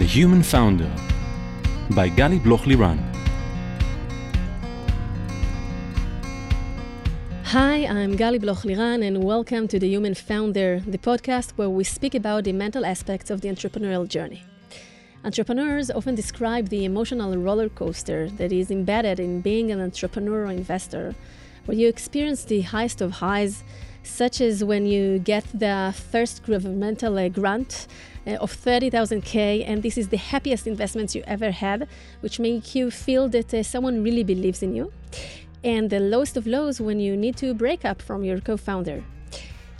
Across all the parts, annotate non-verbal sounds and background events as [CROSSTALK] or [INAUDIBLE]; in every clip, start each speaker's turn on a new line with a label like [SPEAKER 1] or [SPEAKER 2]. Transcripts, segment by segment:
[SPEAKER 1] The Human Founder by Gali Bloch Liran.
[SPEAKER 2] Hi, I'm Gali Bloch Liran, and welcome to The Human Founder, the podcast where we speak about the mental aspects of the entrepreneurial journey. Entrepreneurs often describe the emotional roller coaster that is embedded in being an entrepreneur or investor, where you experience the highest of highs, such as when you get the first governmental uh, grant uh, of 30,000K, and this is the happiest investments you ever had, which make you feel that uh, someone really believes in you. And the lowest of lows when you need to break up from your co founder.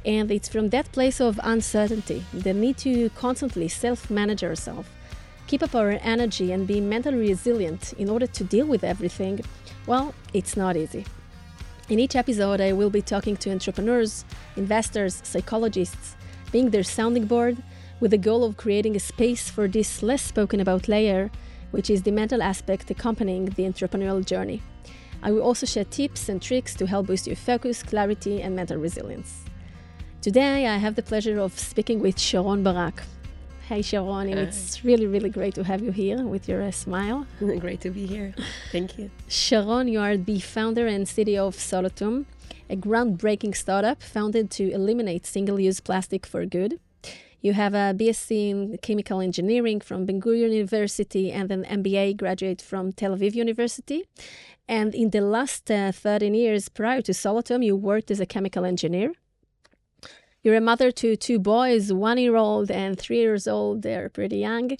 [SPEAKER 2] And it's from that place of uncertainty, the need to constantly self manage yourself, keep up our energy, and be mentally resilient in order to deal with everything, well, it's not easy. In each episode, I will be talking to entrepreneurs, investors, psychologists, being their sounding board, with the goal of creating a space for this less spoken about layer, which is the mental aspect accompanying the entrepreneurial journey. I will also share tips and tricks to help boost your focus, clarity, and mental resilience. Today, I have the pleasure of speaking with Sharon Barak. Hey, Sharon, and it's really, really great to have you here with your uh, smile. [LAUGHS]
[SPEAKER 3] great to be here. Thank you.
[SPEAKER 2] Sharon, you are the founder and CEO of Solutum, a groundbreaking startup founded to eliminate single use plastic for good. You have a BSc in chemical engineering from Ben Gurion University and an MBA graduate from Tel Aviv University. And in the last uh, 13 years prior to Solutum, you worked as a chemical engineer. You're a mother to two boys, one year old and three years old. They're pretty young.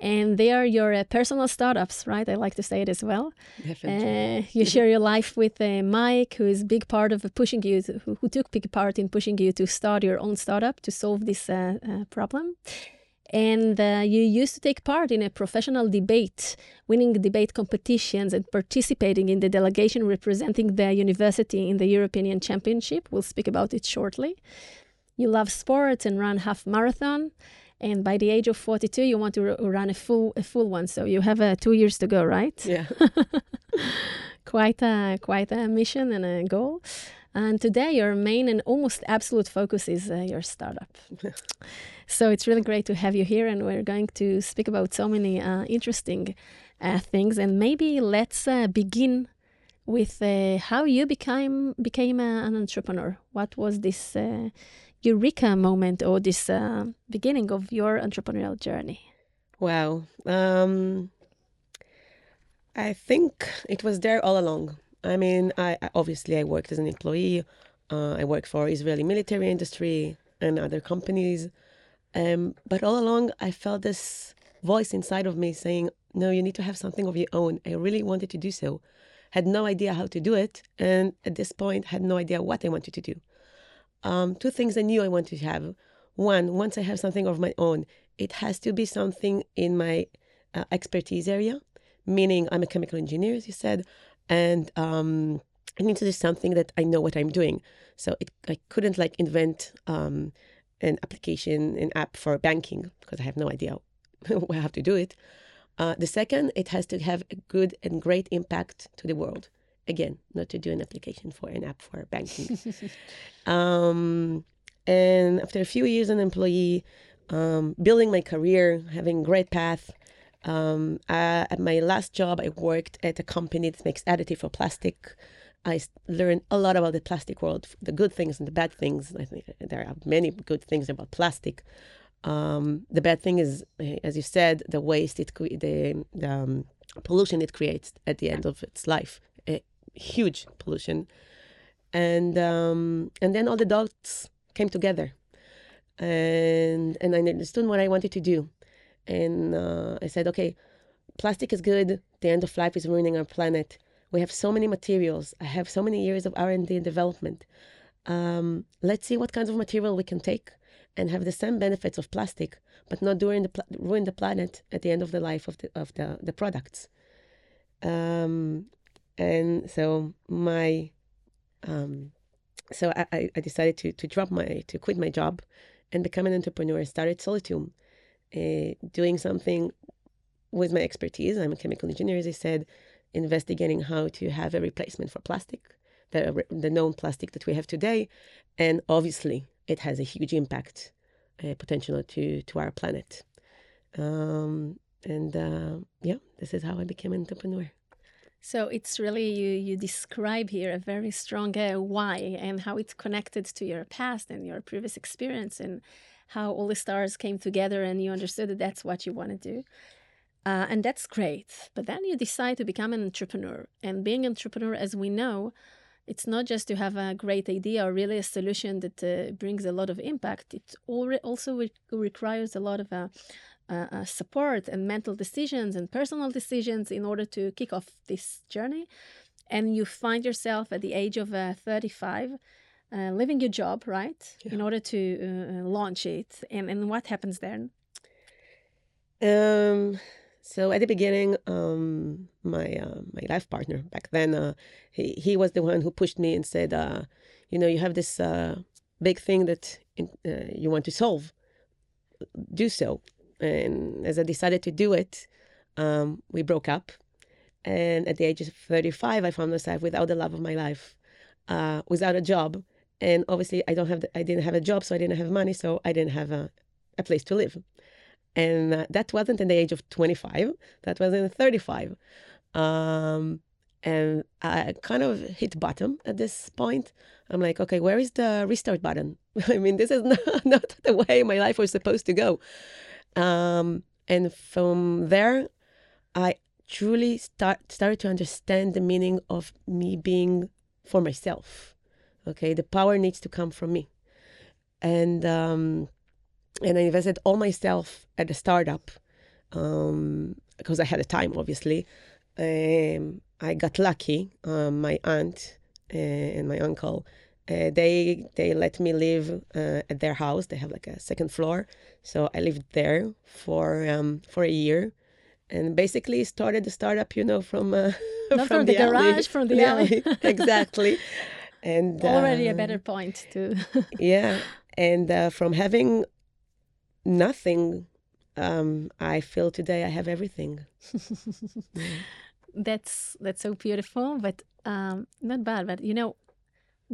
[SPEAKER 2] And they are your uh, personal startups, right? I like to say it as well.
[SPEAKER 3] Definitely.
[SPEAKER 2] Uh, you share your life with uh, Mike, who is a big part of pushing you, to, who, who, took big part in pushing you to start your own startup to solve this uh, uh problem. And uh, you used to take part in a professional debate, winning debate competitions and participating in the delegation representing the university in the European Championship. We'll speak about it shortly you love sports and run half marathon and by the age of 42 you want to run a full a full one so you have uh, two years to go right?
[SPEAKER 3] Yeah. [LAUGHS]
[SPEAKER 2] Quite a quite a mission and a goal. And today your main and almost absolute focus is uh, your startup. [LAUGHS] So it's really great to have you here and we're going to speak about so many uh, interesting uh, things. And maybe let's uh, begin with uh, how you became became an entrepreneur. What was this eureka moment or this uh, beginning of your entrepreneurial journey?
[SPEAKER 3] Wow. Um, I think it was there all along. I mean, I, obviously I worked as an employee. Uh, I worked for Israeli military industry and other companies. Um, but all along, I felt this voice inside of me saying, "No, you need to have something of your own." I really wanted to do so. Had no idea how to do it, and at this point, had no idea what I wanted to do um, two things I knew I wanted to have. One, once I have something of my own, it has to be something in my uh, expertise area, meaning I'm a chemical engineer, as you said, and um, I need to do something that I know what I'm doing. So it, I couldn't like invent um, an application, an app for banking because I have no idea [LAUGHS] how to do it. Uh, the second, it has to have a good and great impact to the world again, not to do an application for an app for banking. [LAUGHS] um, and after a few years an employee, um, building my career, having great path. Um, uh, at my last job, I worked at a company that makes additive for plastic. I learned a lot about the plastic world, the good things and the bad things. I think there are many good things about plastic. Um, the bad thing is, eh, as you said, the waste it the, the um, pollution it creates at the end of its life huge pollution, and um, and then all the dots came together, and and I understood what I wanted to do, and uh, I said, okay, plastic is good. The end of life is ruining our planet. We have so many materials. I have so many years of R and D and development. Um, let's see what kinds of material we can take and have the same benefits of plastic, but not during the pl- ruin the planet at the end of the life of the of the, the products. Um, and so my um, so I, I decided to to drop my to quit my job and become an entrepreneur. Started Solutum, uh, doing something with my expertise. I'm a chemical engineer, as I said, investigating how to have a replacement for plastic, the the known plastic that we have today, and obviously it has a huge impact, uh, potential to to our planet. Um, and uh, yeah, this is how I became an entrepreneur.
[SPEAKER 2] So it's really you you describe here a very strong uh, why and how it's connected to your past and your previous experience and how all the stars came together and you understood that that's what you want to do. Uh, and that's great. But then you decide to become an entrepreneur. And being an entrepreneur, as we know, it's not just to have a great idea or really a solution that uh, brings a lot of impact. It also re- requires a lot of uh, uh, uh, support and mental decisions and personal decisions in order to kick off this journey. And you find yourself at the age of uh, 35. Uh, leaving your job, right, yeah. in order to launch it, and and what happens then?
[SPEAKER 3] Um, so at the beginning, um, my uh, my life partner back then, uh, he he was the one who pushed me and said, uh, you know, you have this uh, big thing that in, uh, you want to solve, do so. And as I decided to do it, um, we broke up. And at the age of 35, I found myself without the love of my life, uh, without a job. And obviously, I don't have the, I didn't have a job, so I didn't have money, so I didn't have a, a place to live. And uh, that wasn't in the age of 25, that was in 35. Um, and I kind of hit bottom at this point. I'm like, okay, where is the restart button? [LAUGHS] I mean, this is [LAUGHS] not, not the way my life was supposed to go. Um, and from there, I truly start started to understand the meaning of me being for myself. Okay, the power needs to come from me, and um, and I invested all myself at the startup um, because I had the time, obviously. Um, I got lucky. Um, my aunt uh, and my uncle, uh, they they let me live uh, at their house. They have like a second floor, so I lived there for um, for a year, and basically started the startup. You know, from uh, [LAUGHS]
[SPEAKER 2] from, from, the, the garage, from the [LAUGHS] alley. [LAUGHS]
[SPEAKER 3] exactly. And
[SPEAKER 2] already a better point too.
[SPEAKER 3] yeah, and uh, from having nothing, um, I feel today I have everything.
[SPEAKER 2] that's that's so beautiful, but um, not bad. But you know,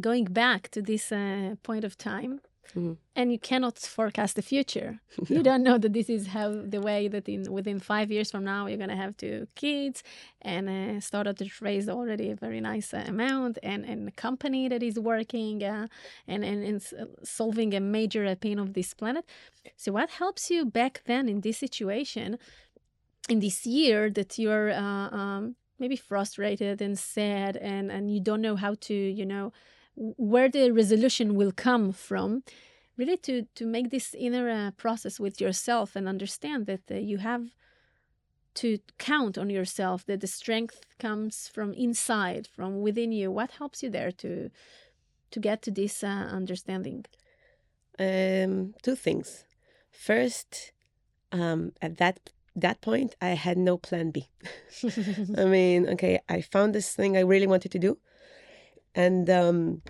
[SPEAKER 2] going back to this uh, point of time, Mm-hmm. And you cannot forecast the future. [LAUGHS] no. You don't know that this is how the way that in within five years from now you're gonna have two kids and uh, started to raise already a very nice uh, amount and, and a company that is working uh, and, and, and solving a major uh, pain of this planet. So what helps you back then in this situation, in this year that you're uh, um, maybe frustrated and sad and and you don't know how to you know where the resolution will come from really to to make this inner uh, process with yourself and understand that uh, you have to count on yourself that the strength comes from inside from within you. What helps you there to to get to this uh, understanding?
[SPEAKER 3] Um, two things. First um, at that that point i had no plan b. [LAUGHS] I mean okay i found this thing i really wanted to do and um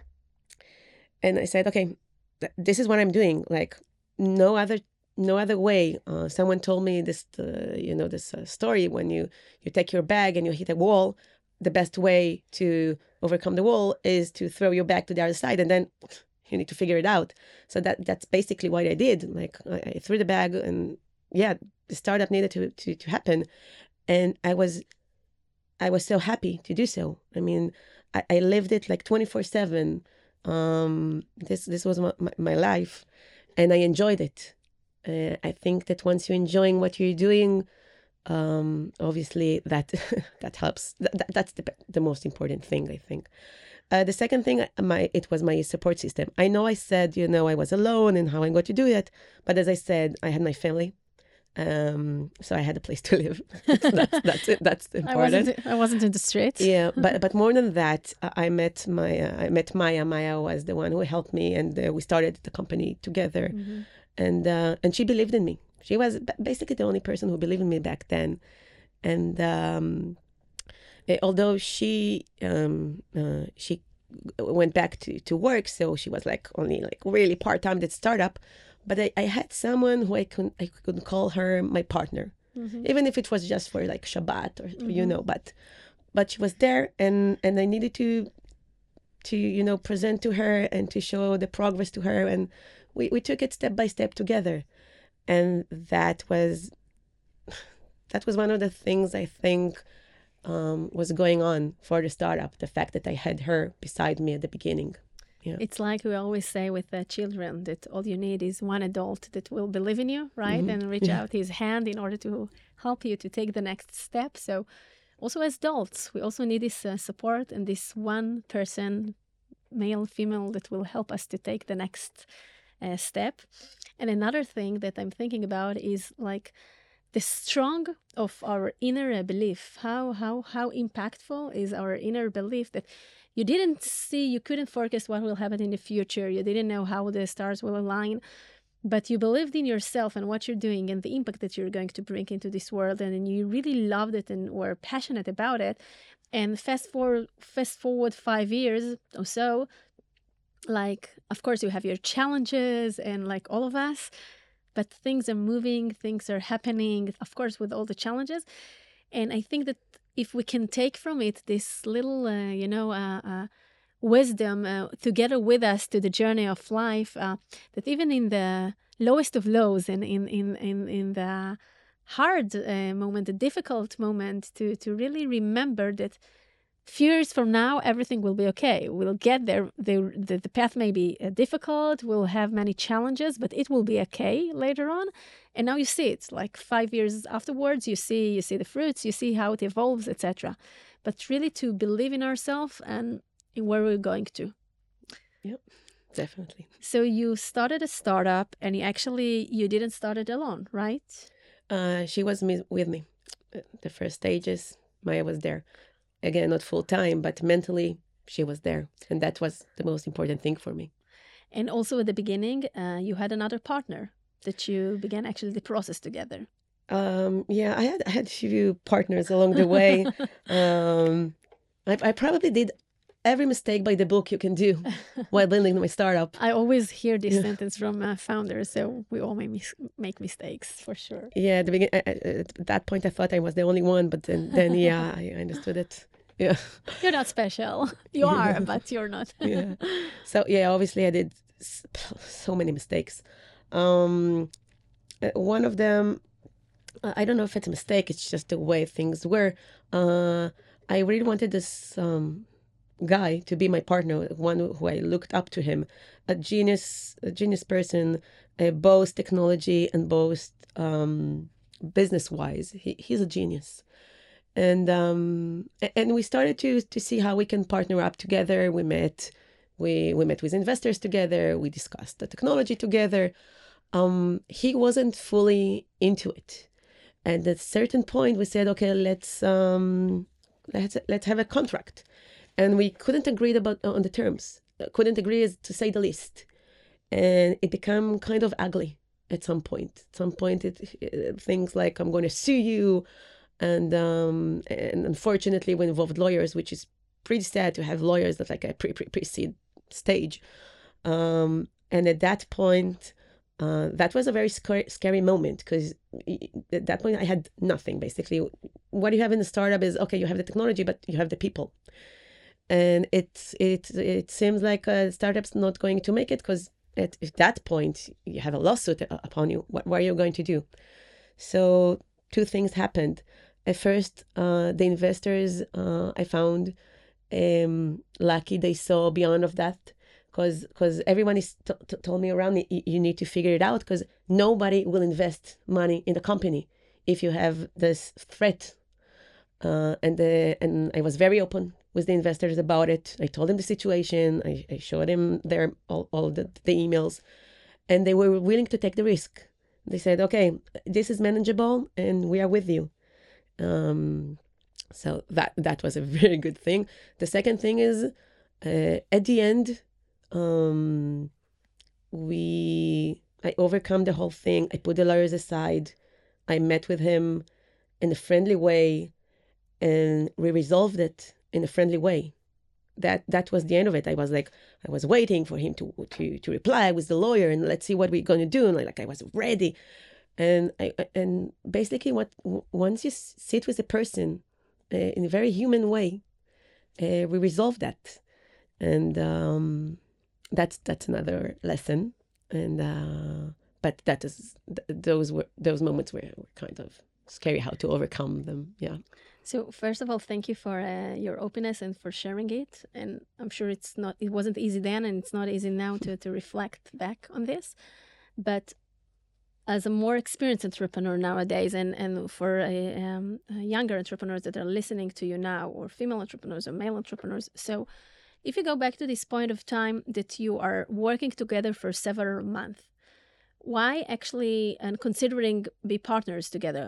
[SPEAKER 3] and i said okay this is what i'm doing like no other no other way. Uh, someone told me this uh, you know this uh, story when you you take your bag and you hit a wall the best way to overcome the wall is to throw your bag to the other side and then you need to figure it out. So that that's basically what i did like i, I threw the bag and yeah the startup needed to, to to happen and i was i was so happy to do so. I mean I, I lived it like 24 7. Um, this, this was my, my, life and I enjoyed it. Uh, I think that once you're enjoying what you're doing, um, obviously that [LAUGHS] that helps. That, that's the the most important thing, I think. Uh, the second thing, my it was my support system. I know I said, you know, I was alone and how I'm going to do it, but as I said, I had my family. Um, so I had a place to live. [LAUGHS] that's, that's it. That's important. [LAUGHS] I
[SPEAKER 2] wasn't, I wasn't in the streets.
[SPEAKER 3] yeah, [LAUGHS] but but more than that, I met my uh, I met Maya. Maya was the one who helped me, and uh, we started the company together. Mm-hmm. And uh, and she believed in me. She was basically the only person who believed in me back then. And um, eh, although she um, uh, she went back to, to work, so she was like only like really part time at startup but I, I had someone who I could I could call her my partner, mm-hmm. even if it was just for like Shabbat or mm-hmm. you know. But but she was there, and and I needed to to you know present to her and to show the progress to her, and we we took it step by step together, and that was [SIGHS] that was one of the things I think um, was going on for the startup. The fact that I had her beside me at the beginning. Yeah.
[SPEAKER 2] It's like we always say with the children that all you need is one adult that will believe in you, right?
[SPEAKER 3] Mhm.
[SPEAKER 2] And reach
[SPEAKER 3] Yeah.
[SPEAKER 2] out his hand in order to help you to take the next step. So, also as adults, we also need this uh, support and this one person, male, female, that will help us to take the next uh, step. And another thing that I'm thinking about is like the strong of our inner belief. How how how impactful is our inner belief that you didn't see, you couldn't forecast what will happen in the future. You didn't know how the stars will align, but you believed in yourself and what you're doing and the impact that you're going to bring into this world, and you really loved it and were passionate about it. And fast forward, fast forward five years or so, like of course you have your challenges and like all of us, but things are moving, things are happening. Of course, with all the challenges, and I think that if we can take from it this little, uh, you know, uh, uh, wisdom uh, together with us to the journey of life, uh, that even in the lowest of lows and in in in in the hard uh, moment, the difficult moment, to to really remember that few years from now everything will be okay. We'll get there. The, the, the path may be uh, difficult. We'll have many challenges but it will be okay later on. And now you see it like five years afterwards you see you see the fruits you see how it evolves etc but really to believe in ourselves and in where we're going to.
[SPEAKER 3] Yep, Definitely.
[SPEAKER 2] so you started a startup and you actually you didn't start it alone right?
[SPEAKER 3] Uh, she was with me. Uh, The first stages, Maya was there. Again, not full time, but mentally, she was there. And that was the most important thing for me.
[SPEAKER 2] and also at the beginning uh, you had another partner that you began actually the process together
[SPEAKER 3] Um, yeah, I had I had few partners along the way. [LAUGHS] um, I, I probably did every mistake by the book you can do [LAUGHS] while building my startup.
[SPEAKER 2] I always hear this
[SPEAKER 3] Yeah.
[SPEAKER 2] sentence from uh, founders, so we all make, mis- make mistakes for sure.
[SPEAKER 3] Yeah, at the begin- I, I- at that point, I thought I was the only one, but then, then yeah, I understood it. Yeah, [LAUGHS]
[SPEAKER 2] You're not special. [LAUGHS] You are, but you're not. [LAUGHS]
[SPEAKER 3] yeah. So yeah, obviously, I did so many mistakes. Um, uh, one of them, I don't know if it's a mistake. It's just the way things were. Uh, I really wanted this um, guy to be my partner, one who I looked up to him, a genius, a genius person, uh, both technology and both um, business wise. He, he's a genius. And um, and we started to to see how we can partner up together. We met, we we met with investors together. We discussed the technology together. Um, he wasn't fully into it, and at a certain point, we said, okay, let's um, let's let's have a contract, and we couldn't agree about on the terms. Uh, Couldn't agree, as to say the least, and it became kind of ugly at some point. At some point, it, it things like I'm going to sue you, and um, and unfortunately, we involved lawyers, which is pretty sad to have lawyers at like a pre pre pre seed stage. Um, and at that point, uh, that was a very scary, scary moment because at that point I had nothing basically. What you have in the startup is okay, you have the technology, but you have the people, and it's it it seems like a startup's not going to make it because at, at that point you have a lawsuit upon you. What, what are you going to do? So two things happened. At first, uh, the investors uh, I found um, lucky they saw beyond of that because because everyone is t- t- told me around "You- you need to figure it out because nobody will invest money in the company if you have this threat uh, and the and I was very open with the investors about it. I told them the situation. I, I showed them their all, all the, the emails, and they were willing to take the risk. They said, "Okay, this is manageable, and we are with you." Um, so that that was a [LAUGHS] very good thing. The second thing is, uh, at the end, um, we I overcome the whole thing. I put the lawyers aside. I met with him in a friendly way, and we resolved it in a friendly way. That that was the end of it. I was like, I was waiting for him to to to reply with the lawyer, and let's see what we're going to do. And like I was ready, and I and basically, what once you sit with a person uh, in a very human way, uh, we resolve that, and um, that's that's another lesson. And uh, but that is th- those were those moments were, were kind of scary how to overcome them. Yeah.
[SPEAKER 2] So first of all, thank you for uh, your openness and for sharing it. And I'm sure it's not, it wasn't easy then, and it's not easy now to to reflect back on this. But as a more experienced entrepreneur nowadays, and and for a, um, younger entrepreneurs that are listening to you now, or female entrepreneurs or male entrepreneurs, so if you go back to this point of time that you are working together for several months, why actually and considering be partners together?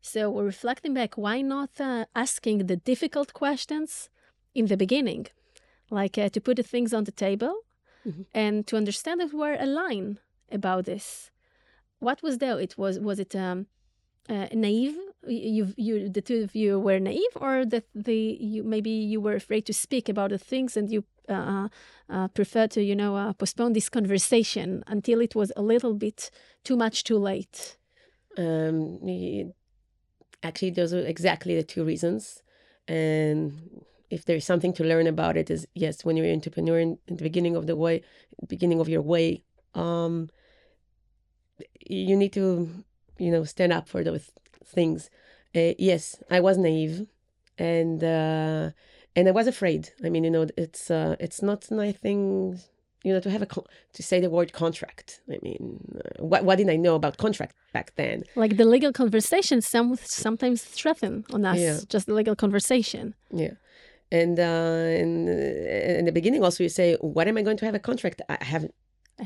[SPEAKER 2] So we're reflecting back, why not uh, asking the difficult questions in the beginning, like uh, to put the things on the table mm-hmm. and to understand if we're aligned about this. What was there? It was was it um, uh, naive? You you the two of you were naive, or that the you maybe you were afraid to speak about the things and you uh, uh, prefer to you know uh, postpone this conversation until it was a little bit too much too late.
[SPEAKER 3] Um, actually, those are exactly the two reasons, and if there's something to learn about it is yes when you're an entrepreneur in, in the beginning of the way beginning of your way um, you need to you know stand up for those things. Uh, yes i was naive and uh, and i was afraid. I mean you know it's uh, it's not nice nothing you know to have a con- to say the word contract. I mean uh, what, what did i know about contract back then?
[SPEAKER 2] Like the legal conversation some sometimes threaten on us yeah. just the legal conversation.
[SPEAKER 3] Yeah. And uh in, in the beginning also you say what am i going to have a contract? I have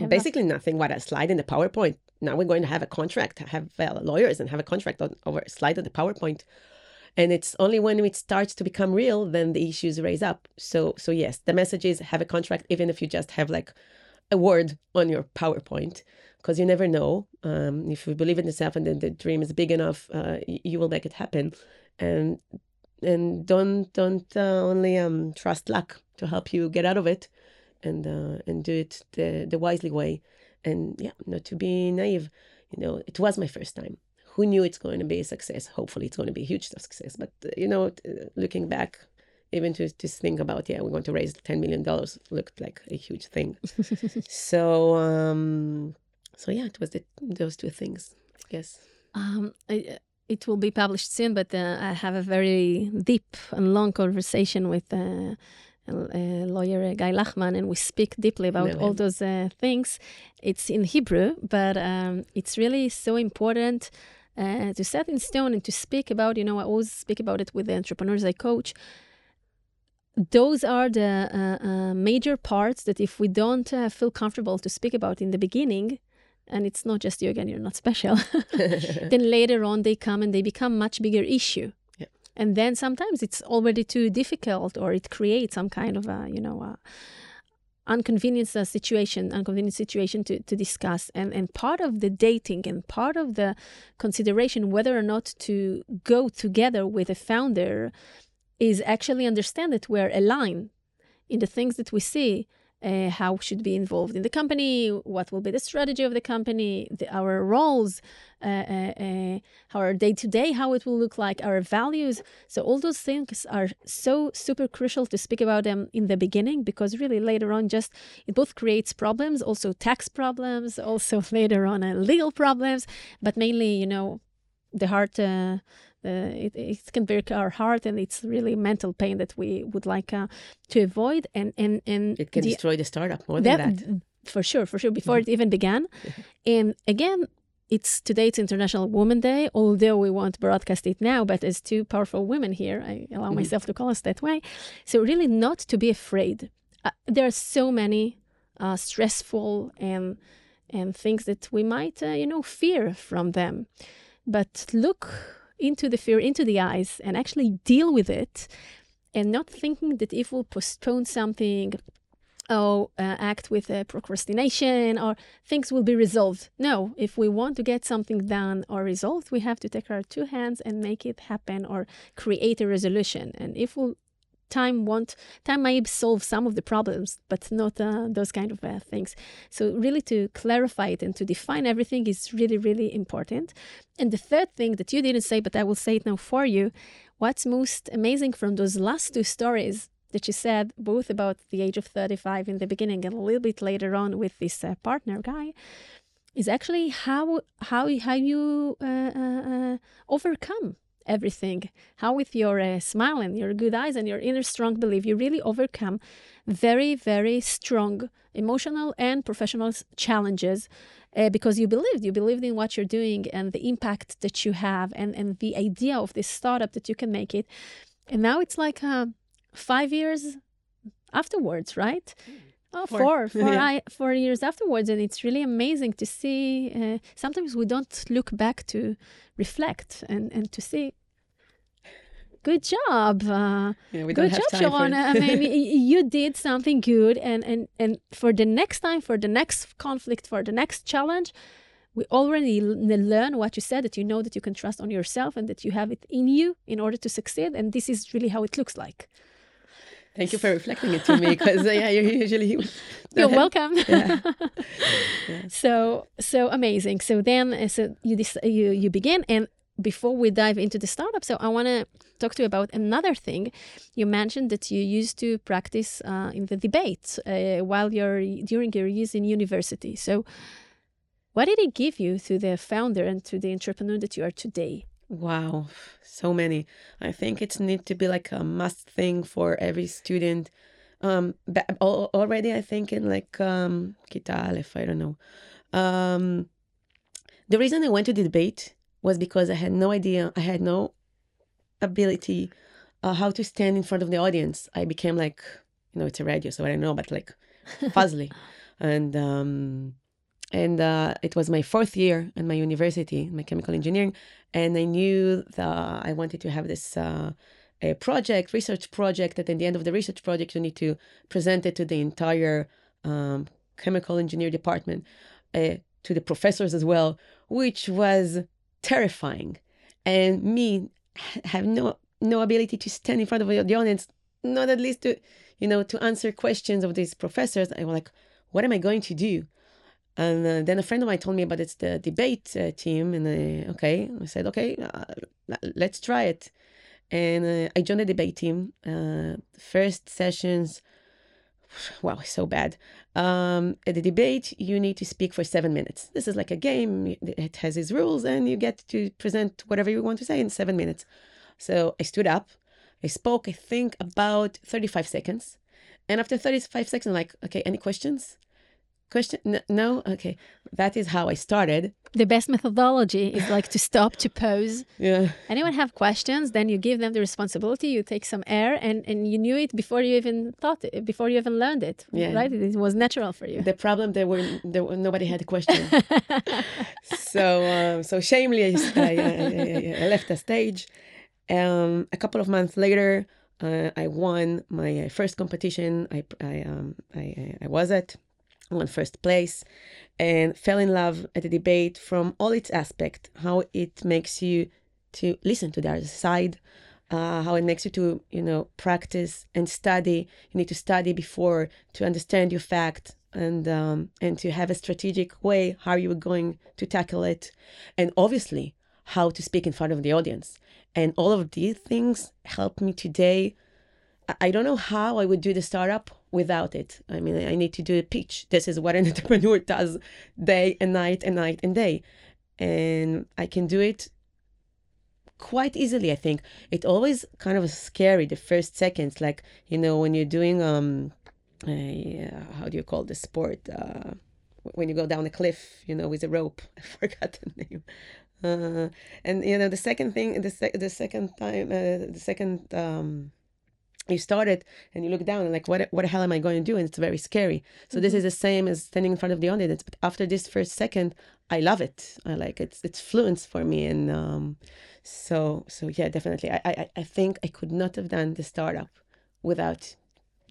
[SPEAKER 3] basically nothing. What a slide in the PowerPoint. Now we're going to have a contract, have uh, lawyers, and have a contract on, over a slide of the PowerPoint. And it's only when it starts to become real then the issues raise up. So so yes, the message is have a contract, even if you just have like a word on your PowerPoint, because you never know. Um, if you believe in yourself and then the dream is big enough, uh, you will make it happen. And and don't don't uh, only um, trust luck to help you get out of it and uh, and do it the the wisely way, and yeah, not to be naive. You know, it was my first time. Who knew it's going to be a success? Hopefully, it's going to be a huge success. But uh, you know, looking back, even to to think about yeah, we're going to raise ten million dollars looked like a huge thing. [LAUGHS] so um, so yeah, it was the, those two things, I guess.
[SPEAKER 2] Um, I, it will be published soon, but uh, I have a very deep and long conversation with uh, uh, lawyer Guy Lachman, and we speak deeply about all those uh, things. It's in Hebrew, but um, it's really so important uh, to set in stone and to speak about. You know, I always speak about it with the entrepreneurs I coach. Those are the uh, uh, major parts that if we don't uh, feel comfortable to speak about in the beginning, and it's not just you again, you're not special, [LAUGHS] [LAUGHS] then later on they come and they become much bigger issue and then sometimes it's already too difficult or it creates some kind of a you know a situation inconvenient situation to, to discuss. And and part of the dating and part of the consideration whether or not to go together with a founder is actually understand that we're aligned in the things that we see uh, how should be involved in the company, what will be the strategy of the company, the, our roles, uh, uh, uh our day to day, how it will look like, our values. So all those things are so super crucial to speak about them in the beginning because really later on, just it both creates problems, also tax problems, also [LAUGHS] later on uh, legal problems, but mainly you know the heart uh, it, it can break our heart and it's really mental pain that we would like uh, to avoid and and and
[SPEAKER 3] it can the, destroy the startup more than that, that.
[SPEAKER 2] for sure for sure before mm-hmm. it even began [LAUGHS] and again it's today it's international women day although we won't broadcast it now but as two powerful women here i allow mm-hmm. myself to call us that way so really not to be afraid uh, there are so many uh, stressful and and things that we might uh, you know fear from them but look into the fear, into the eyes, and actually deal with it, and not thinking that if we'll postpone something, or uh, act with uh, procrastination, or things will be resolved. No, if we want to get something done or resolved, we have to take our two hands and make it happen or create a resolution. And if we'll time won't time may solve some of the problems but not uh, those kind of uh, things. So really to clarify it and to define everything is really really important. And the third thing that you didn't say but i will say it now for you what's most amazing from those last two stories that you said both about the age of 35 in the beginning and a little bit later on with this uh, partner guy is actually how how how you uh, uh, uh, overcome everything. How with your uh, smile and your good eyes and your inner strong belief, you really overcome very very strong emotional and professional challenges uh, because you believed you believed in what you're doing and the impact that you have and and the idea of this startup that you can make it. And now it's like uh, five years afterwards, right? Oh,
[SPEAKER 3] Four.
[SPEAKER 2] four, four, [LAUGHS]
[SPEAKER 3] Yeah.
[SPEAKER 2] I, four years afterwards, and it's really amazing to see. Uh, sometimes we don't look back to reflect and, and to see. Good job, uh,
[SPEAKER 3] Yeah, we don't
[SPEAKER 2] good
[SPEAKER 3] have
[SPEAKER 2] job,
[SPEAKER 3] time
[SPEAKER 2] Sharon. I mean, [LAUGHS] you did something good, and, and and for the next time, for the next conflict, for the next challenge, we already learn what you said that you know that you can trust on yourself and that you have it in you in order to succeed, and this is really how it looks like.
[SPEAKER 3] Thank you for reflecting it to me because uh, yeah, you usually [LAUGHS]
[SPEAKER 2] You're welcome. [LAUGHS]
[SPEAKER 3] Yeah.
[SPEAKER 2] So so amazing. So then uh, so you dis- you you begin and before we dive into the startup, so I want to talk to you about another thing. You mentioned that you used to practice uh, in the debate uh, while you're during your years in university. So, what did it give you to the founder and to the entrepreneur that you are today?
[SPEAKER 3] Wow, so many. I think it's need to be like a must thing for every student. Um, al- already I think in like um, Kita I don't know. Um, the reason I went to the debate was because I had no idea, I had no ability uh, how to stand in front of the audience. I became like, you know, it's a radio, so I don't know, but like [LAUGHS] fuzzly, and um, and uh, it was my fourth year in my university, my chemical engineering, and I knew that I wanted to have this uh, a project, research project. That at the end of the research project, you need to present it to the entire um, chemical engineer department, uh, to the professors as well, which was terrifying. And me have no no ability to stand in front of the audience, not at least to, you know, to answer questions of these professors. I was like, what am I going to do? And uh, then a friend of mine told me about it's the debate uh, team, and I, okay, I said, okay, uh, let's try it. And uh, I joined the debate team. Uh, first sessions, wow, so bad. Um, at the debate, you need to speak for seven minutes. This is like a game. It has its rules, and you get to present whatever you want to say in seven minutes. So I stood up, I spoke, I think about 35 seconds. And after 35 seconds, I'm like, okay, any questions? Question? No? Okay. That is how I started.
[SPEAKER 2] The best methodology is like to stop, to pause. [LAUGHS]
[SPEAKER 3] Yeah.
[SPEAKER 2] Anyone have questions? Then you give them the responsibility. You take some air, and and you knew it before you even thought it, before you even learned it.
[SPEAKER 3] Yeah.
[SPEAKER 2] Right? It was natural for you.
[SPEAKER 3] The problem there were there were, nobody had a question. [LAUGHS] so um, so shamefully I, I, I, I left the stage. Um, a couple of months later, uh, I won my first competition. I I um I I- I was at won first place and fell in love at the debate from all its aspect how it makes you to listen to the other side uh, how it makes you to you know practice and study. You need to study before to understand your fact and um, and to have a strategic way how you are going to tackle it and obviously how to speak in front of the audience. And all of these things help me today. I- I don't know how I would do the startup without it. I mean, I need to do a pitch. This is what an [LAUGHS] entrepreneur does day and night and night and day. And I can do it quite easily, I think. It always kind of scary the first seconds, like, you know, when you're doing, um, a, uh, how do you call the sport? Uh, when you go down a cliff, you know, with a rope. [LAUGHS] I forgot the name. Uh, and you know the second thing, the sec- the second time, uh, the second um, you start it and you look down and like what what the hell am I going to do? And it's very scary. So this is the same as standing in front of the audience. But after this first second, I love it. I like it. It's it's fluence for me. And um, so so yeah, definitely. I, I I think I could not have done the startup without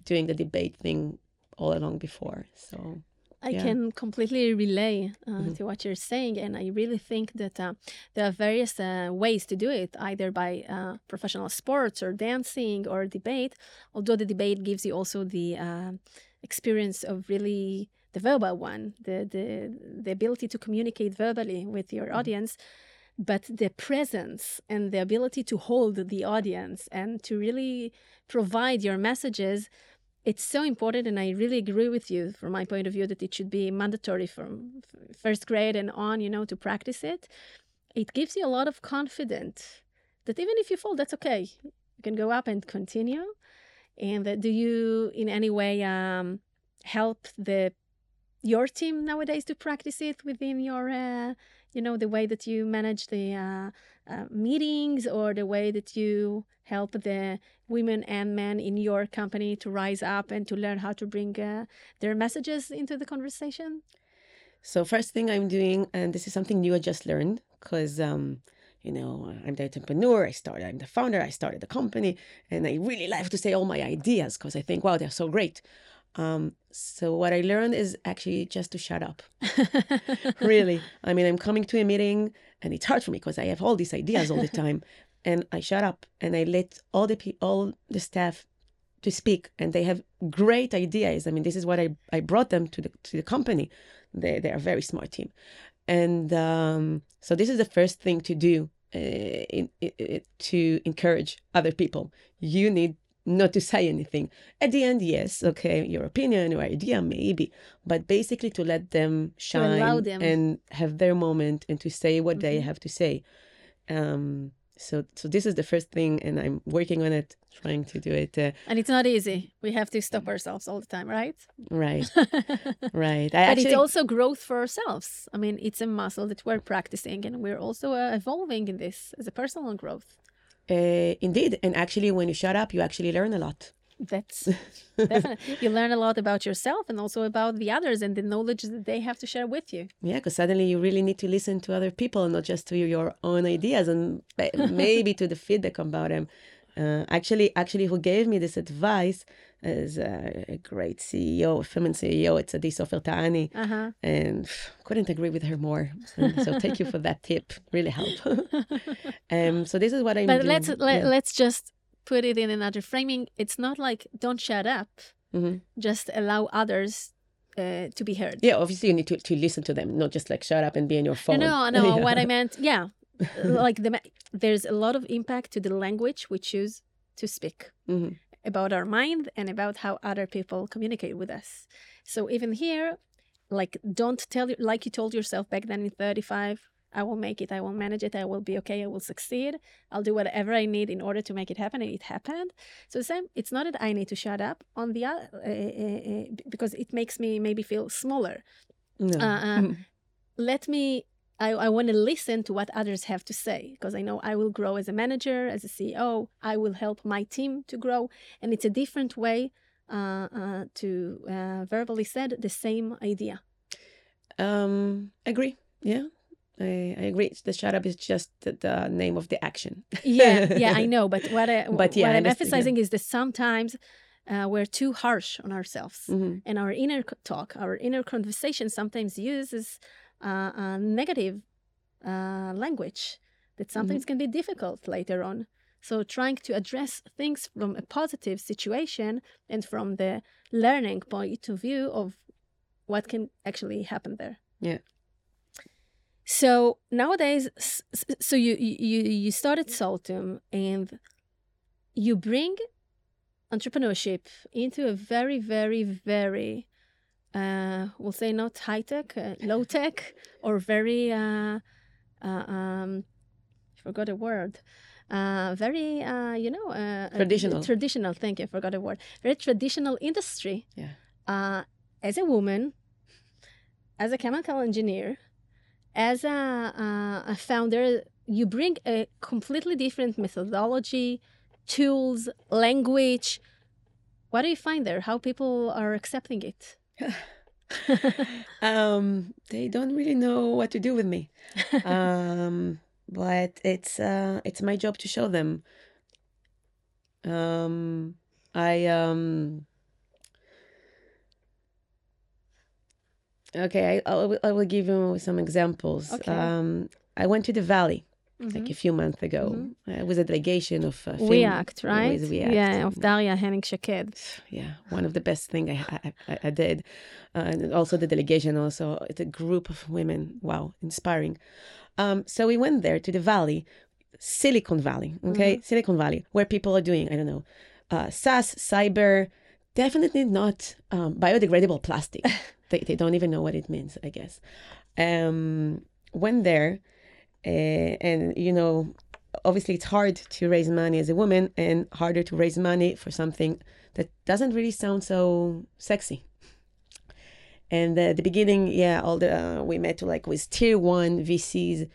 [SPEAKER 3] doing the debate thing all along before. So
[SPEAKER 2] I
[SPEAKER 3] Yeah.
[SPEAKER 2] can completely relay uh,
[SPEAKER 3] Mhm.
[SPEAKER 2] to what you're saying, and I really think that uh, there are various uh, ways to do it, either by uh, professional sports or dancing or debate. Although the debate gives you also the uh, experience of really the verbal one, the the the ability to communicate verbally with your audience. But the presence and the ability to hold the audience and to really provide your messages it's so important, and I really agree with you from my point of view that it should be mandatory from first grade and on, you know, to practice it. It gives you a lot of confidence that even if you fall, that's okay. You can go up and continue. And that do you in any way um, help the your team nowadays to practice it within your, uh, you know, the way that you manage the uh, uh, meetings or the way that you help the women and men in your company to rise up and to learn how to bring uh, their messages into the conversation?
[SPEAKER 3] So first thing I'm doing, and this is something new I just learned, because um, you know I'm the entrepreneur. I started. I'm the founder. I started the company, and I really like to say all my ideas because I think, wow, they're so great. Um, so what I learned is actually just to shut up. [LAUGHS] really, I mean, I'm coming to a meeting, and it's hard for me because I have all these ideas all the [LAUGHS] time, and I shut up and I let all the pe- all the staff to speak, and they have great ideas. I mean, this is what I I brought them to the to the company. They they are a very smart team, and um, so this is the first thing to do uh, in, in, to encourage other people. You need not to say anything. At the end, yes, okay, your opinion your idea, maybe, but basically to let them shine
[SPEAKER 2] them.
[SPEAKER 3] and have their moment and to say what they
[SPEAKER 2] Mhm.
[SPEAKER 3] have to say. Um, so, so this is the first thing, and I'm working on it, trying to do it uh,
[SPEAKER 2] and it's not easy. We have to stop ourselves all the time, right?
[SPEAKER 3] right, [LAUGHS] right. I actually,
[SPEAKER 2] it's also growth for ourselves. I mean, it's a muscle that we're practicing, and we're also uh, evolving in this as a personal growth.
[SPEAKER 3] Uh, indeed, and actually, when you shut up, you actually learn a lot.
[SPEAKER 2] That's [LAUGHS] definitely you learn a lot about yourself and also about the others and the knowledge that they have to share with you.
[SPEAKER 3] Yeah, because suddenly you really need to listen to other people, not just to your own ideas, and [LAUGHS] maybe to the feedback about them. Uh, actually, actually, who gave me this advice is a, a great CEO, a feminine CEO. It's Adi Soffer Teeni,
[SPEAKER 2] Uh huh.
[SPEAKER 3] and couldn't agree with her more. And so thank you for that tip. Really helped. [LAUGHS] um, so this is what I'm
[SPEAKER 2] but
[SPEAKER 3] doing.
[SPEAKER 2] let's let,
[SPEAKER 3] yeah.
[SPEAKER 2] let's just put it in another framing. It's not like don't shut up.
[SPEAKER 3] Mhm.
[SPEAKER 2] Just allow others uh, to be heard.
[SPEAKER 3] Yeah, obviously you need to, to listen to them, not just like shut up and be on your
[SPEAKER 2] No,
[SPEAKER 3] phone.
[SPEAKER 2] no, no. [LAUGHS]
[SPEAKER 3] Yeah.
[SPEAKER 2] What I [LAUGHS] meant, yeah, like the there's a lot of impact to the language we choose to speak
[SPEAKER 3] Mhm.
[SPEAKER 2] About our mind and about how other people communicate with us. So even here, like don't tell you like you told yourself back then in 35 I will make it. I will manage it. I will be okay. I will succeed. I'll do whatever I need in order to make it happen. And it happened. So the same. It's not that I need to shut up on the other, uh, uh, uh, because it makes me maybe feel smaller.
[SPEAKER 3] No.
[SPEAKER 2] Uh, uh,
[SPEAKER 3] Mhm.
[SPEAKER 2] let me i, I want to listen to what others have to say because i know i will grow as a manager as a ceo i will help my team to grow and it's a different way uh, uh, to uh, verbally said the same idea
[SPEAKER 3] Um, agree. Yeah, I, I agree. The shut up is just the, the name of the action.
[SPEAKER 2] yeah yeah i [LAUGHS] know but what, I,
[SPEAKER 3] But yeah,
[SPEAKER 2] what i'm
[SPEAKER 3] understand, yeah.
[SPEAKER 2] emphasizing is that sometimes uh, we're too harsh on ourselves
[SPEAKER 3] Mhm.
[SPEAKER 2] and our inner talk our inner conversation sometimes uses uh, uh, negative uh, language that sometimes can be difficult later on. So trying to address things from a positive situation and from the learning point of view of what can actually happen there.
[SPEAKER 3] Yeah.
[SPEAKER 2] so nowadays so you you you started Solutum and you bring entrepreneurship into a very, very, very, we'll say not high tech, uh, low tech, [LAUGHS] or very, uh, uh, um, I forgot a word. Uh, very, uh, you know, uh, uh,
[SPEAKER 3] Traditional.
[SPEAKER 2] Traditional. Thank you. I forgot a word. Very traditional industry.
[SPEAKER 3] Yeah.
[SPEAKER 2] Uh, as a woman, as a chemical engineer, as a, uh, a founder, you bring a completely different methodology, tools, language. What do you find there? How people are accepting it? [LAUGHS]
[SPEAKER 3] um, they don't really know what to do with me. um, but it's uh, it's my job to show them. Um, I um. Okay, I, I, will, I will give you some examples.
[SPEAKER 2] Okay.
[SPEAKER 3] Um, I went to the valley
[SPEAKER 2] Mm-hmm.
[SPEAKER 3] like a few months ago.
[SPEAKER 2] Mhm.
[SPEAKER 3] I was a delegation of uh,
[SPEAKER 2] We act, right?
[SPEAKER 3] We Act.
[SPEAKER 2] Yeah, of Daria Henning Shaked.
[SPEAKER 3] yeah one of the best thing I, I, I, did uh, and also the delegation also it's a group of women wow inspiring um, so we went there to the valley silicon valley okay silicon valley where people are doing i don't know uh, SaaS, cyber definitely not um, biodegradable plastic. [LAUGHS] they, they don't even know what it means, I guess. Um, went there, uh, and you know, obviously it's hard to raise money as a woman, and harder to raise money for something that doesn't really sound so sexy. And at the beginning, yeah, all the uh, we met like with tier one VCs.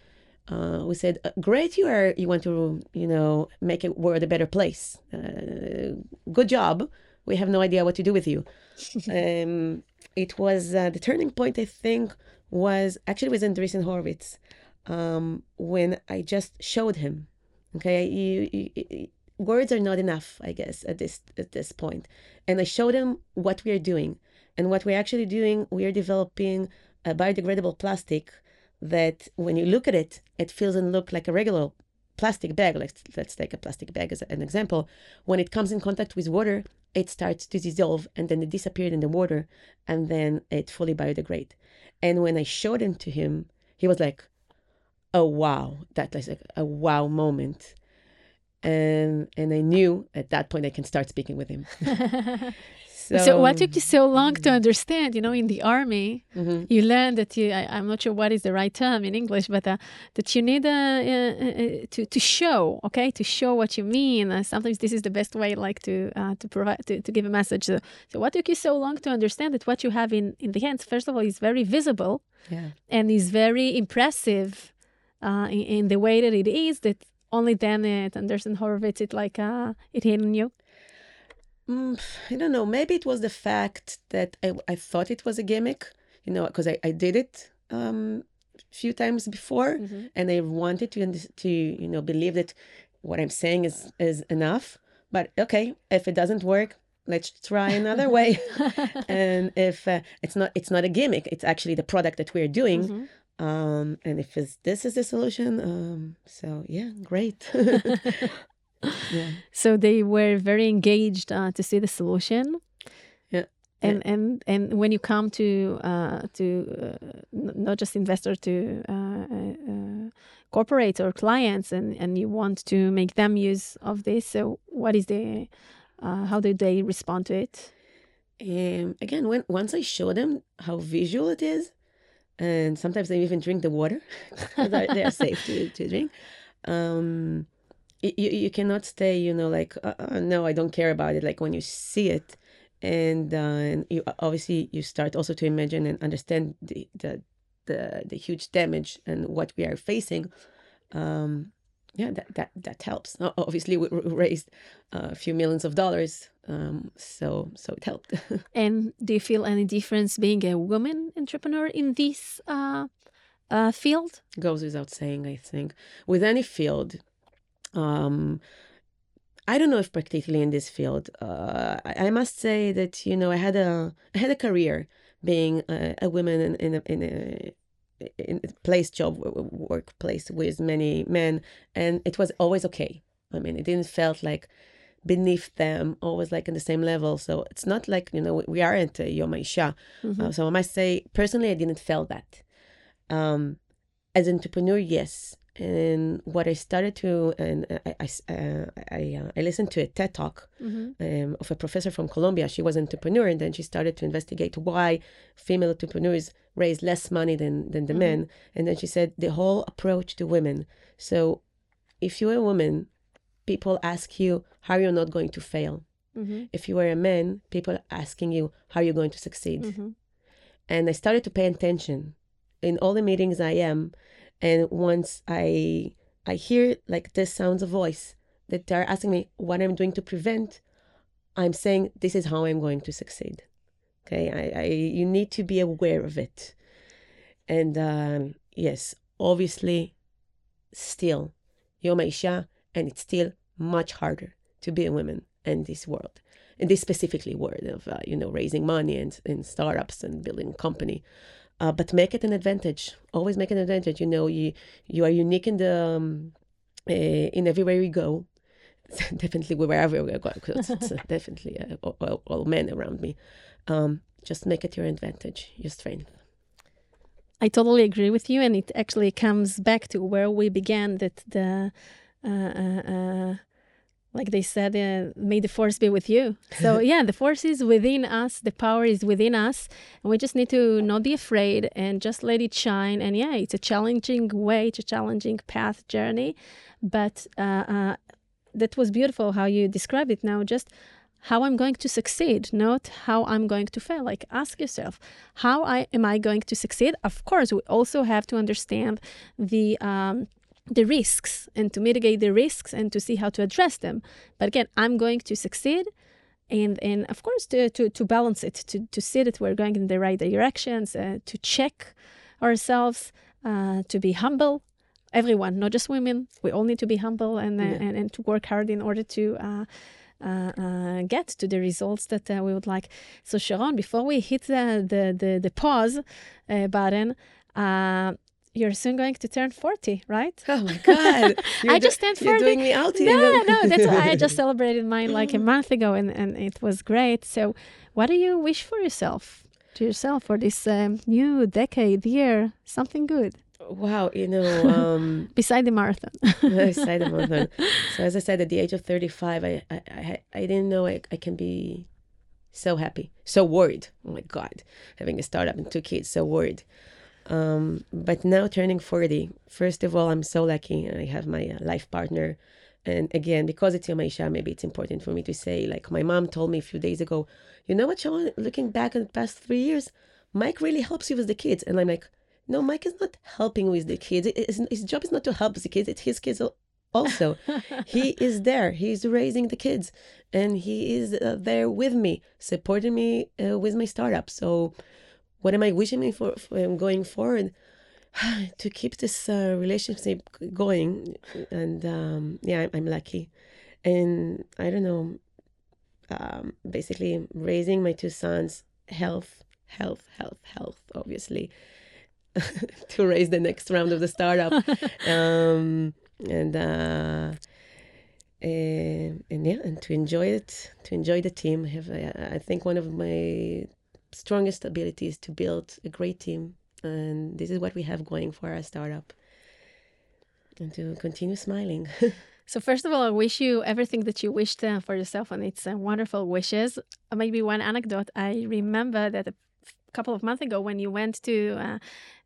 [SPEAKER 3] Uh, we said, uh, "Great, you are. You want to, you know, make it world a better place. Uh, good job. We have no idea what to do with you." [LAUGHS] um, it was uh, the turning point. I think was actually with Andreessen Horowitz um, when I just showed him. Okay, you, you, you, words are not enough, I guess, at this at this point. and I showed him what we are doing and what we're actually doing, we are developing a biodegradable plastic that when you look at it, it feels and look like a regular plastic bag. Let's, let's take a plastic bag as an example. When it comes in contact with water, it starts to dissolve and then it disappears in the water and then it fully biodegrades. And when I showed it to him, he was like, oh, wow, that was like a wow moment. And, and I knew at that point I can start speaking with him. [LAUGHS]
[SPEAKER 2] So, so, what took you so long to understand? You know, in the army, mm-hmm. you learn that you, I, am not sure what is the right term in English, but uh, that you need uh, uh, uh, to, to show, okay, to show what you mean. Uh, sometimes this is the best way, like to uh, to provide to, to give a message. So, so, what took you so long to understand that what you have in in the hands, first of all, is very visible,
[SPEAKER 3] yeah.
[SPEAKER 2] and is very impressive in, in, the way that it is. That only then it Andreessen Horowitz, it like it hit on you.
[SPEAKER 3] Mm, I don't know. Maybe it was the fact that I, I thought it was a gimmick, you know, because I, I did it um, a few times before, mm-hmm. and I wanted to to you know believe that what I'm saying is is enough. But okay, if it doesn't work, let's try another way. [LAUGHS] and if uh, it's not it's not a gimmick, it's actually the product that we're doing. Mm-hmm. Um, and if this is the solution, um, so yeah, great. [LAUGHS]
[SPEAKER 2] yeah. So they were very engaged uh, to see the solution.
[SPEAKER 3] Yeah.
[SPEAKER 2] And, yeah. and and when you come to uh, to uh, not just investor to uh, uh, uh, or clients and, and you want to make them use of this so what is the uh how do they respond to it
[SPEAKER 3] um, again when once i show them how visual it is and sometimes they even drink the water [LAUGHS] they are safe to, to drink. Um, you, you cannot stay you know like uh, uh, no i don't care about it like when you see it. And, uh, and you obviously you start also to imagine and understand the the the, the huge damage and what we are facing. Um yeah that that that helps. Obviously we raised a few millions of dollars um so so it helped [LAUGHS]
[SPEAKER 2] and do you feel any difference being a woman entrepreneur in this uh, uh field
[SPEAKER 3] goes without saying i think with any field um, I don't know if particularly in this field. Uh, I, I, must say that you know I had a I had a career being a, a woman in, in a, in a in a place job workplace with many men, and it was always okay. I mean, it didn't felt like beneath them, always like in the same level. So it's not like you know we aren't uh, Yom Isha. Mm-hmm. Uh, so I must say personally, I didn't feel that. Um, as an entrepreneur, yes, and what I started to and I I uh, I, uh, I, listened to a TED talk mm-hmm. um, of a professor from Columbia. She was an entrepreneur, and then she started to investigate why female entrepreneurs raise less money than than the mm-hmm. men. And then she said the whole approach to women. So, if you're a woman, people ask you how you're not going to fail. Mm-hmm. If you are a man, people are asking you how are you're going to succeed. Mm-hmm. And I started to pay attention in all the meetings I am and once I I hear like this sounds a voice that they're asking me what I'm doing to prevent, I'm saying this is how I'm going to succeed. Okay, I, I you need to be aware of it. And um, yes, obviously, still, Yom Isha, and it's still much harder to be a woman in this world, in this specifically world of uh, you know raising money and in startups and building company uh, but make it an advantage. Always make an advantage. You know, you you are unique in the um, uh, in everywhere you go. [LAUGHS] definitely wherever we go, because it's definitely uh, all, all, men around me. Um, just make it your advantage, your strength.
[SPEAKER 2] I totally agree with you, and it actually comes back to where we began. That the uh, uh, uh like they said, uh, may the force be with you. [LAUGHS] So, yeah, the force is within us, the power is within us. And we just need to not be afraid and just let it shine. And yeah, it's a challenging way, it's a challenging path journey. But uh, uh, that was beautiful how you described it now. Just how I'm going to succeed, not how I'm going to fail. Like ask yourself, how I am I going to succeed? Of course, we also have to understand the um, the risks and to mitigate the risks and to see how to address them. But again, I'm going to succeed and and of course to to, to balance it, to, to see that we're going in the right directions, uh, to check ourselves, uh, to be humble. Everyone, not just women, we all need to be humble and uh,
[SPEAKER 3] Yeah.
[SPEAKER 2] and, and to work hard in order to uh, uh, uh, get to the results that uh, we would like. So Sharon, before we hit the the the, the pause uh, button, uh, you're soon going to turn 40, right?
[SPEAKER 3] Oh my God. [LAUGHS] You're
[SPEAKER 2] just turned
[SPEAKER 3] You're
[SPEAKER 2] 40.
[SPEAKER 3] doing me out here.
[SPEAKER 2] No, no, that's why I [LAUGHS] just celebrated mine like a month ago and, and it was great. So, what do you wish for yourself, to yourself, for this um, new decade, year, something good
[SPEAKER 3] Wow, you know, um, [LAUGHS]
[SPEAKER 2] beside the marathon?
[SPEAKER 3] side of marathon. So as I said, at the age of 35, I I, I, I didn't know I, I can be so happy, so worried. Oh my God, having a startup and two kids, so worried. Um, but now turning 40, first of all, I'm so lucky. I have my uh, life partner. And again, because it's Yom Ha'isha, maybe it's important for me to say, like my mom told me a few days ago, you know what, Sharon, looking back in the past three years, Mike really helps you with the kids. And I'm like, no, Mike is not helping with the kids. It- his job is not to help the kids. It's his kids also. [LAUGHS] he is there. He's raising the kids, and he is uh, there with me, supporting me uh, with my startup. So, what am I wishing me for, for going forward? [SIGHS] to keep this uh, relationship going, and um, yeah, I'm, I'm lucky, and I don't know. Um, basically, raising my two sons, health, health, health, health, obviously, [LAUGHS] to raise the next round of the startup. [LAUGHS] um, and uh, and, and yeah, and to enjoy it, to enjoy the team. I have uh, I think one of my strongest abilities to build a great team, and this is what we have going for our startup. And to continue smiling. [LAUGHS]
[SPEAKER 2] So, first of all, I wish you everything that you wished uh, for yourself, and it's uh, wonderful wishes. Maybe one anecdote. I remember that couple of months ago when you went to uh,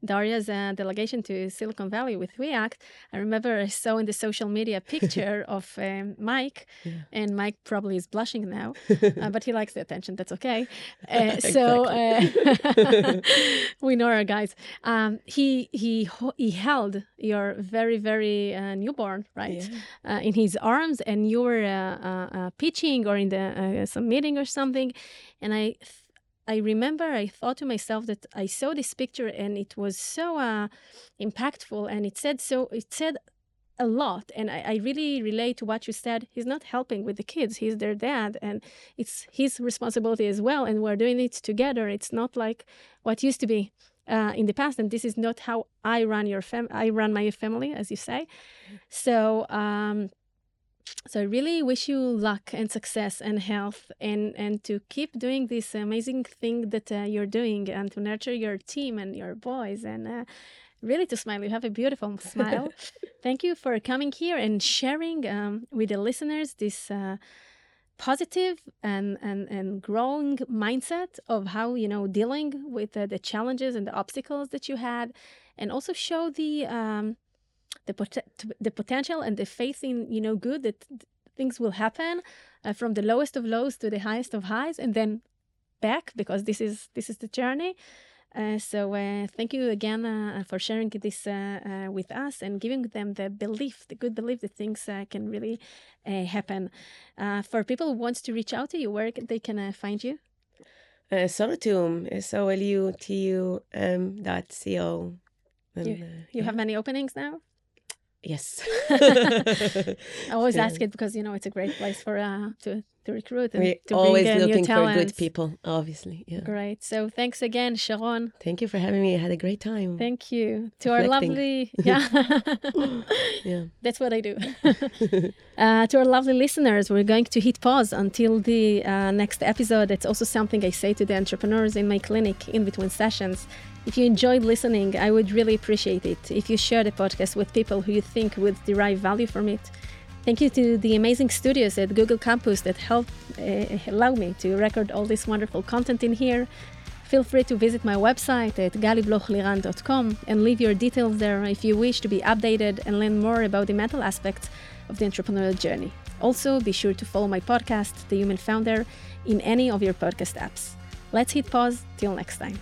[SPEAKER 2] Daria's uh, delegation to Silicon Valley with React, I remember I saw in the social media picture [LAUGHS] of um, Mike,
[SPEAKER 3] Yeah.
[SPEAKER 2] and Mike probably is blushing now, [LAUGHS] uh, but he likes the attention. That's okay. Uh, [LAUGHS] So uh, we know our guys. Um, he he he held your very very uh, newborn right
[SPEAKER 3] Yeah.
[SPEAKER 2] uh, in his arms, and you were uh, uh, uh, pitching or in the uh, some meeting or something, and I. I remember I thought to myself that I saw this picture and it was so uh, impactful and it said so it said a lot and I, I really relate to what you said. He's not helping with the kids, he's their dad and it's his responsibility as well and we're doing it together. It's not like what used to be uh, in the past and this is not how I run your fam I run my family as you say. So um so I really wish you luck and success and health and and to keep doing this amazing thing that uh, you're doing and to nurture your team and your boys and uh, really to smile. You have a beautiful [LAUGHS] smile. Thank you for coming here and sharing um, with the listeners this uh, positive and, and, and growing mindset of how, you know, dealing with uh, the challenges and the obstacles that you had and also show the, um, the, pot- the potential and the faith in, you know, good that things will happen uh, from the lowest of lows to the highest of highs and then back because this is this is the journey uh, so uh, thank you again uh, for sharing this uh, uh, with us and giving them the belief, the good belief that things uh, can really uh, happen. Uh, for people who wants to reach out to you, where they can uh, find you?
[SPEAKER 3] Uh, Solutum, S O L U T U M dot C O. And,
[SPEAKER 2] You-
[SPEAKER 3] uh,
[SPEAKER 2] You
[SPEAKER 3] yeah.
[SPEAKER 2] have many openings now.
[SPEAKER 3] Yes. [LAUGHS] [LAUGHS]
[SPEAKER 2] I always
[SPEAKER 3] Yeah.
[SPEAKER 2] ask it because you know it's a great place for uh, to to recruit and
[SPEAKER 3] We're
[SPEAKER 2] to
[SPEAKER 3] always
[SPEAKER 2] bring uh, new
[SPEAKER 3] looking for good people, obviously. Yeah.
[SPEAKER 2] Great. So thanks again, Sharon.
[SPEAKER 3] Thank you for having me. I had a great time.
[SPEAKER 2] Thank you to our lovely [LAUGHS] yeah.
[SPEAKER 3] yeah.
[SPEAKER 2] That's what I do. uh, to our lovely listeners, we're going to hit pause until the uh, next episode. It's also something I say to the entrepreneurs in my clinic in between sessions. If you enjoyed listening, I would really appreciate it if you share the podcast with people who you think would derive value from it. Thank you to the amazing studios at Google Campus that helped uh, allow me to record all this wonderful content in here. Feel free to visit my website at galiblochliran.com and leave your details there if you wish to be updated and learn more about the mental aspects of the entrepreneurial journey. Also, be sure to follow my podcast, The Human Founder, in any of your podcast apps. Let's hit pause. Till next time.